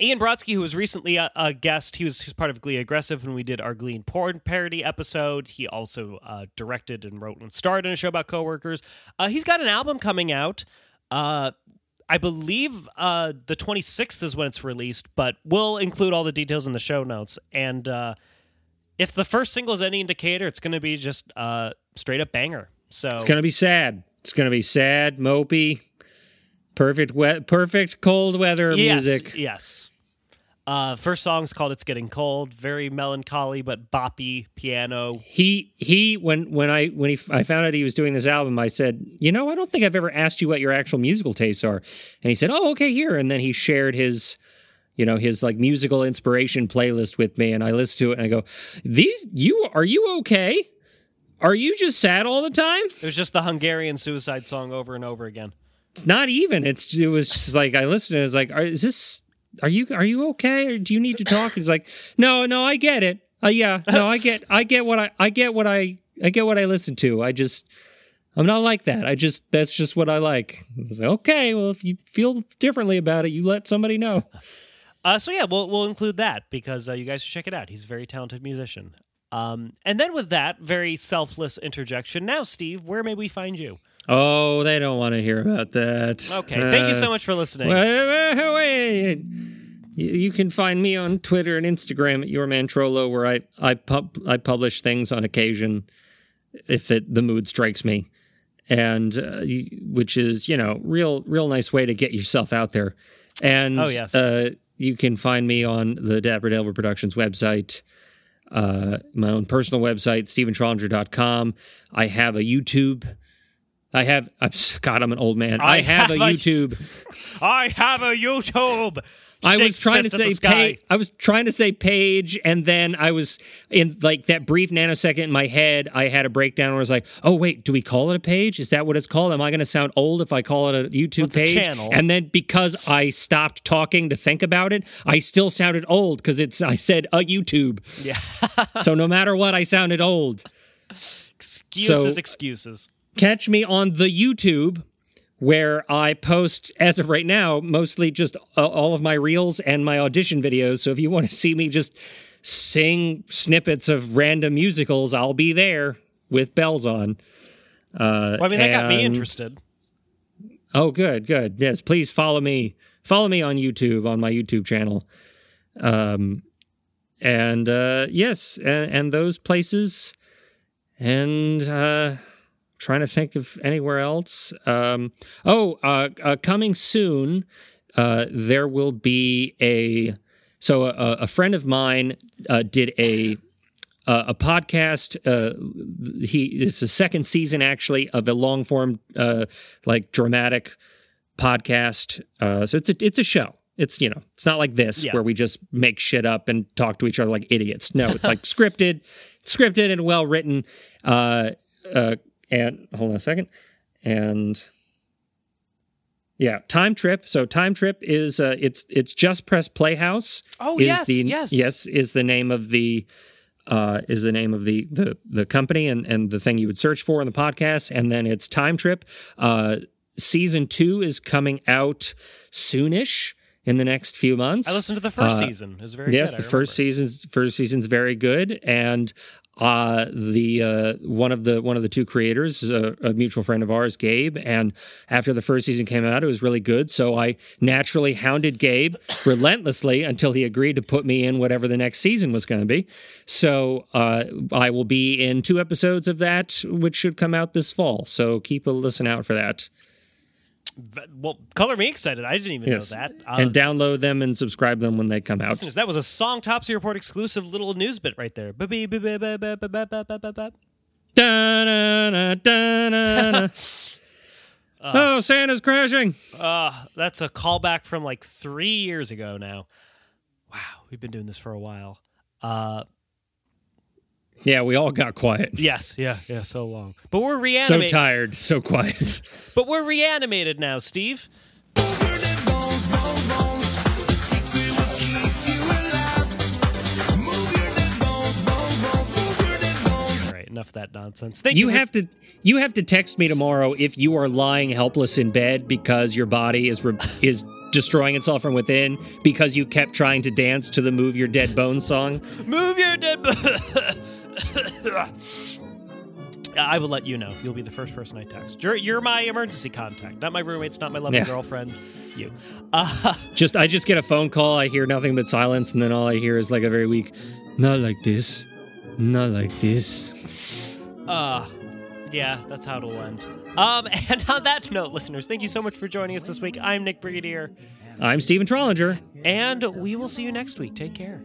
[SPEAKER 3] Ian Brodsky, who was recently a, a guest, he was, he was part of Glee Aggressive when we did our Glee and Porn parody episode. He also uh, directed and wrote and starred in a show about coworkers. Uh, he's got an album coming out. Uh, I believe uh, the 26th is when it's released, but we'll include all the details in the show notes. And uh, if the first single is any indicator, it's going to be just uh, straight up banger. So
[SPEAKER 2] It's gonna be sad. It's gonna be sad, mopey, perfect wet, perfect cold weather
[SPEAKER 3] yes,
[SPEAKER 2] music.
[SPEAKER 3] Yes. Uh, first song's called "It's Getting Cold." Very melancholy but boppy piano.
[SPEAKER 2] He he when when I when he I found out he was doing this album, I said, you know, I don't think I've ever asked you what your actual musical tastes are, and he said, oh okay here, and then he shared his. You know his like musical inspiration playlist with me, and I listen to it, and I go, "These you are you okay? Are you just sad all the time?"
[SPEAKER 3] It was just the Hungarian suicide song over and over again.
[SPEAKER 2] it's not even. It's it was just like I listened. to it, was like, are, is this? Are you are you okay? Or do you need to talk? He's like, no, no, I get it. Uh, yeah, no, I get I get what I I get what I I get what I listen to. I just I'm not like that. I just that's just what I like. Like, okay, well, if you feel differently about it, you let somebody know.
[SPEAKER 3] Uh, so yeah, we'll we'll include that because uh, you guys should check it out. He's a very talented musician. Um, and then with that very selfless interjection, now Steve, where may we find you?
[SPEAKER 2] Oh, they don't want to hear about that.
[SPEAKER 3] Okay, thank you
[SPEAKER 2] Uh,
[SPEAKER 3] so much for listening.
[SPEAKER 2] Wait, wait, wait. You you can find me on Twitter and Instagram at yourmantrollo, where I I pub I publish things on occasion if it the mood strikes me, and uh, which is you know real real nice way to get yourself out there. And
[SPEAKER 3] Oh, yes.
[SPEAKER 2] uh, you can find me on the Dapper Devil Productions website. Uh, my own personal website, stephentrollinger.com. I have a YouTube. I have, I'm, God, I'm an old man. I,
[SPEAKER 3] I
[SPEAKER 2] have,
[SPEAKER 3] have a-
[SPEAKER 2] YouTube.
[SPEAKER 3] I have a YouTube.
[SPEAKER 2] I was trying to say page. I was trying to say page, and then I was in like that brief nanosecond in my head. I had a breakdown where I was like, "Oh wait, do we call it a page? Is that what it's called? Am I going to sound old if I call it a YouTube
[SPEAKER 3] It's a
[SPEAKER 2] page?"
[SPEAKER 3] channel.
[SPEAKER 2] And then because I stopped talking to think about it, I still sounded old because it's. I said a YouTube,
[SPEAKER 3] Yeah,
[SPEAKER 2] so no matter what, I sounded old.
[SPEAKER 3] excuses,
[SPEAKER 2] So-
[SPEAKER 3] excuses.
[SPEAKER 2] catch me on the YouTube where I post, as of right now, mostly just uh, all of my reels and my audition videos. So if you want to see me just sing snippets of random musicals, I'll be there with bells on. Uh,
[SPEAKER 3] Well, I mean, that got me interested.
[SPEAKER 2] Oh, good, good. Yes, please follow me. Follow me on YouTube on my YouTube channel. Um, and uh, yes, and, and those places, and uh, trying to think of anywhere else. Um, oh, uh, uh, coming soon, uh, there will be a. So a, a friend of mine uh, did a uh, a podcast. Uh, he it's the second season actually of a long form uh, like dramatic podcast. Uh, so it's a it's a show. It's you know it's not like this
[SPEAKER 3] Yeah.
[SPEAKER 2] where we just make shit up and talk to each other like idiots. No, it's like scripted, scripted and well written. And hold on a second, and yeah, Time Trip. So Time Trip is uh, it's it's Just Press Playhouse.
[SPEAKER 3] Oh, yes,
[SPEAKER 2] the,
[SPEAKER 3] yes.
[SPEAKER 2] yes is the name of the uh, is the name of the the the company and and the thing you would search for in the podcast, and then it's Time Trip. Uh, season two is coming out soonish in the next few months.
[SPEAKER 3] I listened to the first
[SPEAKER 2] Uh,
[SPEAKER 3] season. It was very
[SPEAKER 2] yes,
[SPEAKER 3] good.
[SPEAKER 2] The first season's first season's very good, and uh, the uh, one of the one of the two creators a, a mutual friend of ours, Gabe. And after the first season came out, it was really good. So I naturally hounded Gabe relentlessly until he agreed to put me in whatever the next season was going to be. So uh, I will be in two episodes of that, which should come out this fall. So keep a listen out for that
[SPEAKER 3] well, color me excited. I didn't even
[SPEAKER 2] yes.
[SPEAKER 3] know that. Uh,
[SPEAKER 2] and download them and subscribe them when they come out.
[SPEAKER 3] Listeners, that was a Songtopsy Report exclusive little news bit right there.
[SPEAKER 2] Oh, Santa's crashing.
[SPEAKER 3] Uh, that's a callback from like three years ago now. Wow, we've been doing this for a while. Uh,
[SPEAKER 2] yeah, we all got quiet.
[SPEAKER 3] yes, yeah, yeah, so long. But we're reanimated.
[SPEAKER 2] So tired, so quiet.
[SPEAKER 3] but we're reanimated now, Steve. All right, enough of that nonsense. Thank you.
[SPEAKER 2] You
[SPEAKER 3] for-
[SPEAKER 2] have to you have to text me tomorrow if you are lying helpless in bed because your body is re- is destroying itself from within because you kept trying to dance to the "Move Your Dead Bones" song.
[SPEAKER 3] move your dead. I will let you know. You'll be the first person I text. You're, you're my emergency contact, not my roommates, not my loving
[SPEAKER 2] Yeah.
[SPEAKER 3] girlfriend. You. Uh,
[SPEAKER 2] Just I just get a phone call, I hear nothing but silence, and then all I hear is like a very weak, "Not like this, not like this."
[SPEAKER 3] Uh, yeah, that's how it'll end. Um, and on that note, listeners, thank you so much for joining us this week. I'm Nick Brigadier,
[SPEAKER 2] I'm Stephen Trollinger.
[SPEAKER 3] and we will see you next week. Take care.